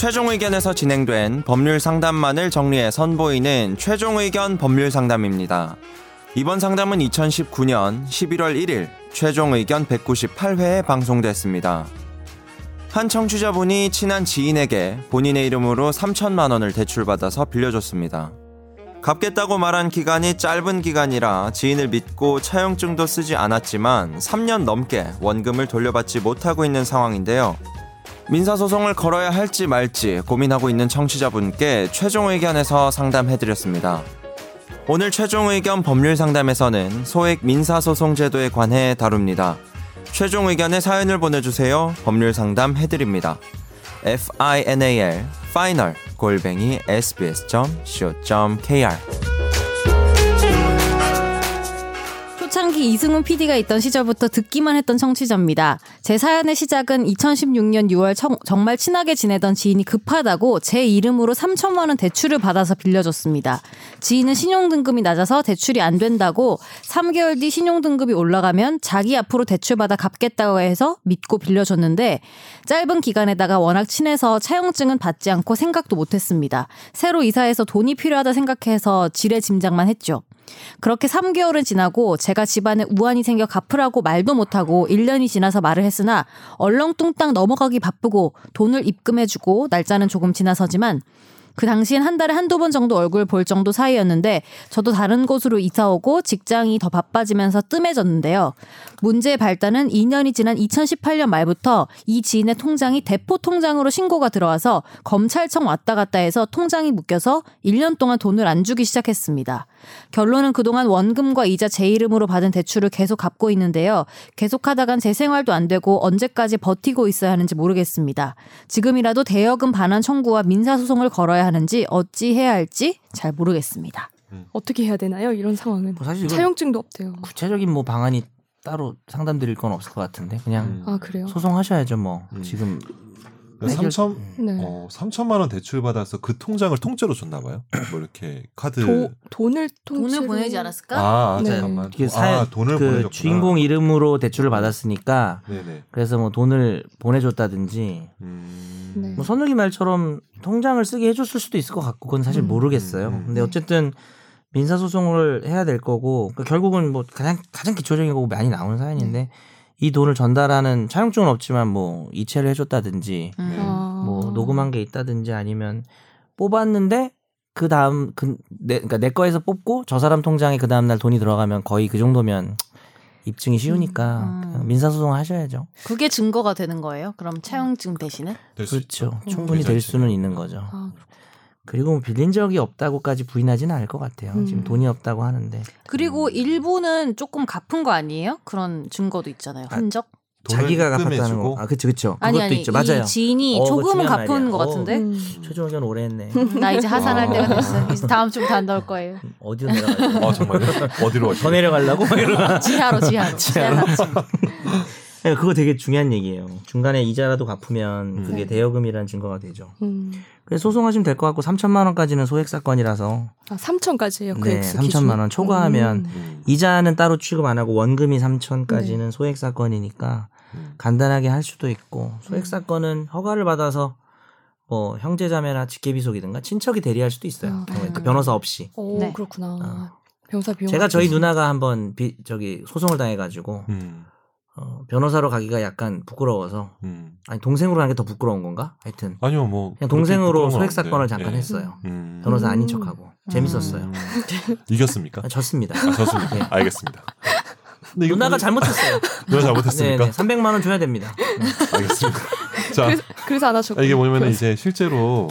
최종 의견에서 진행된 법률 상담만을 정리해 선보이는 최종 의견 법률 상담입니다. 이번 상담은 2019년 11월 1일 최종 의견 198회에 방송됐습니다. 한 청취자분이 친한 지인에게 본인의 이름으로 3천만 원을 대출받아서 빌려줬습니다. 갚겠다고 말한 기간이 짧은 기간이라 지인을 믿고 차용증도 쓰지 않았지만 3년 넘게 원금을 돌려받지 못하고 있는 상황인데요. 민사소송을 걸어야 할지 말지 고민하고 있는 청취자분께 최종 의견에서 상담해드렸습니다. 오늘 최종 의견 법률 상담에서는 소액 민사소송 제도에 관해 다룹니다. 최종 의견의 사연을 보내주세요. 법률 상담 해드립니다. final final 골뱅이 sbs.co.kr 초창기 이승훈 PD가 있던 시절부터 듣기만 했던 청취자입니다. 제 사연의 시작은 2016년 6월 청, 정말 친하게 지내던 지인이 급하다고 제 이름으로 3천만 원 대출을 받아서 빌려줬습니다. 지인은 신용등급이 낮아서 대출이 안 된다고 3개월 뒤 신용등급이 올라가면 자기 앞으로 대출받아 갚겠다고 해서 믿고 빌려줬는데 짧은 기간에다가 워낙 친해서 차용증은 받지 않고 생각도 못했습니다. 새로 이사해서 돈이 필요하다 생각해서 지레 짐작만 했죠. 그렇게 3개월은 지나고 제가 집안에 우환이 생겨 갚으라고 말도 못하고 1년이 지나서 말을 했으나 얼렁뚱땅 넘어가기 바쁘고 돈을 입금해주고 날짜는 조금 지나서지만 그 당시엔 한 달에 한두 번 정도 얼굴 볼 정도 사이였는데 저도 다른 곳으로 이사 오고 직장이 더 바빠지면서 뜸해졌는데요. 문제의 발단은 2년이 지난 2018년 말부터 이 지인의 통장이 대포 통장으로 신고가 들어와서 검찰청 왔다 갔다 해서 통장이 묶여서 1년 동안 돈을 안 주기 시작했습니다. 결론은 그동안 원금과 이자 제 이름으로 받은 대출을 계속 갚고 있는데요. 계속하다간 제 생활도 안 되고 언제까지 버티고 있어야 하는지 모르겠습니다. 지금이라도 대여금 반환 청구와 민사소송을 걸어야 하는지 어찌 해야 할지 잘 모르겠습니다. 어떻게 해야 되나요? 이런 상황은 뭐 사실 차용증도 없대요. 구체적인 뭐 방안이 따로 상담드릴 건 없을 것 같은데 그냥 음. 아 그래요? 소송하셔야죠 뭐 음. 지금 3천 네. 어, 3천만 원 대출 받아서 그 통장을 통째로 줬나 봐요. 뭐 이렇게 카드 도, 돈을 통째로 돈을 보내지 않았을까? 아, 아, 네. 잠깐만. 아, 사 돈을 그 보내줬구나. 주인공 이름으로 대출을 받았으니까 네네. 그래서 뭐 돈을 보내줬다든지 음. 네. 뭐 선욱이 말처럼 통장을 쓰게 해줬을 수도 있을 것 같고 그건 사실 음. 모르겠어요. 음. 근데 어쨌든 민사 소송을 해야 될 거고 그러니까 결국은 뭐 가장 가장 기초적인 거고 많이 나오는 사연인데 이 돈을 전달하는 차용증은 없지만 뭐 이체를 해줬다든지 음. 아. 뭐 녹음한 게 있다든지 아니면 뽑았는데 그 다음 그내 그러니까 내 거에서 뽑고 저 사람 통장에 그 다음 날 돈이 들어가면 거의 그 정도면 입증이 쉬우니까 음. 민사소송 하셔야죠. 그게 증거가 되는 거예요? 그럼 차용증 대신에? 그렇죠. 충분히 될 괜찮지. 수는 있는 거죠. 아, 그리고 뭐 빌린 적이 없다고까지 부인하지는 않을 것 같아요. 음. 지금 돈이 없다고 하는데 그리고 일부는 조금 갚은 거 아니에요? 그런 증거도 있잖아요. 아, 흔적? 돈을 자기가 갚았다는 거. 아, 그렇죠, 그렇죠. 아니 그것도 아니 있죠. 맞아요. 이 지인이 어, 조금은 갚은 말이야. 것 같은데. 음. 최종 의견 오래 했네. 나 이제 하산할 아. 때가 됐어. 이제 다음 주부터 안 나올 거예요. 어디로 내려가요? 아 정말요? 어디로 더 가시죠? 내려가려고? 지하로 지하로. 지하로. 네, 그거 되게 중요한 얘기예요. 중간에 이자라도 갚으면 음. 그게 네. 대여금이라는 증거가 되죠. 음. 그래서 소송하시면 될 것 같고 3천만 원까지는 소액 사건이라서 아 3천까지예요. 그 네, 액수 3천만 기준. 원 초과하면 음. 음. 이자는 따로 취급 안 하고 원금이 3천까지는 소액 사건이니까 음. 간단하게 할 수도 있고 소액 음. 사건은 허가를 받아서 뭐 형제자매나 직계비속이든가 친척이 대리할 수도 있어요. 아, 경우에 네. 그 변호사 없이. 오 네. 그렇구나. 어. 변호사 비용. 제가 저희 누나가 한번 비, 저기 소송을 당해가지고 음. 어, 변호사로 가기가 약간 부끄러워서 음. 아니 동생으로 하는 게 더 부끄러운 건가? 하여튼 아니요 뭐 그냥 동생으로 소액 건 사건을. 잠깐 예. 했어요. 음. 변호사 아닌 음. 척하고 재밌었어요. 음. 이겼습니까? 아, 졌습니다. 아, 좋습니다. 예. 알겠습니다. 근데 누나가 잘못했어요. 누나 잘못했습니까? 네, 300만 원 줘야 됩니다. 네. 알겠습니다. 자, 그래서, 그래서 안 하셨고. 아, 이게 뭐냐면 이제 실제로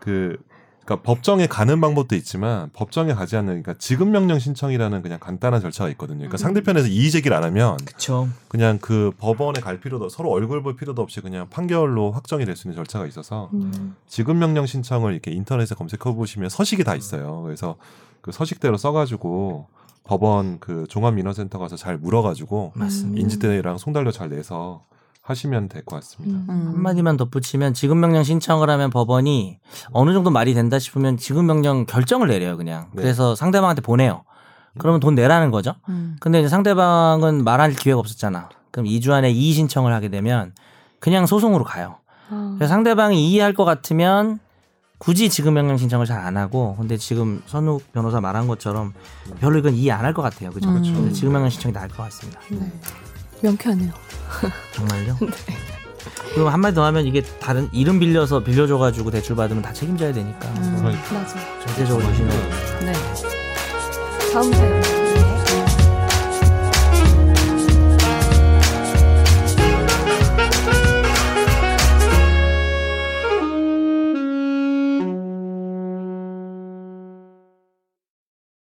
그 그러니까 법정에 가는 방법도 있지만 법정에 가지 않는 그러니까 지급 명령 신청이라는 그냥 간단한 절차가 있거든요. 그러니까 음. 상대편에서 이의 제기를 안 하면 그렇죠. 그냥 그 법원에 갈 필요도 서로 얼굴 볼 필요도 없이 그냥 판결로 확정이 될 수 있는 절차가 있어서 음. 지급 명령 신청을 이렇게 인터넷에 검색해 보시면 서식이 다 있어요. 그래서 그 서식대로 써가지고 법원 그 종합민원센터 가서 잘 물어가지고 맞습니다. 인지대랑 송달료 잘 내서 하시면 될 것 같습니다. 음. 음. 한마디만 덧붙이면 지급 명령 신청을 하면 법원이 어느 정도 말이 된다 싶으면 지급 명령 결정을 내려요 그냥 네. 그래서 상대방한테 보내요 그러면 돈 내라는 거죠 음. 근데 이제 상대방은 말할 기회가 없었잖아 그럼 2주 안에 이의 신청을 하게 되면 그냥 소송으로 가요 아. 그래서 상대방이 이해할 것 같으면 굳이 지급 명령 신청을 잘 안 하고 근데 지금 선욱 변호사 말한 것처럼 별로 이건 이해 안 할 것 같아요. 그죠? 그렇죠. 근데 지급 명령 신청이 나을 것 같습니다. 네. 명쾌하네요. 정말요? 그리고 한마디 더 하면 이게 다른 이름 빌려서 빌려줘가지고 대출 받으면 다 책임져야 되니까 음. 그러니까. 맞아. 절대적으로 조심해야 돼요. 네. 다음 사연.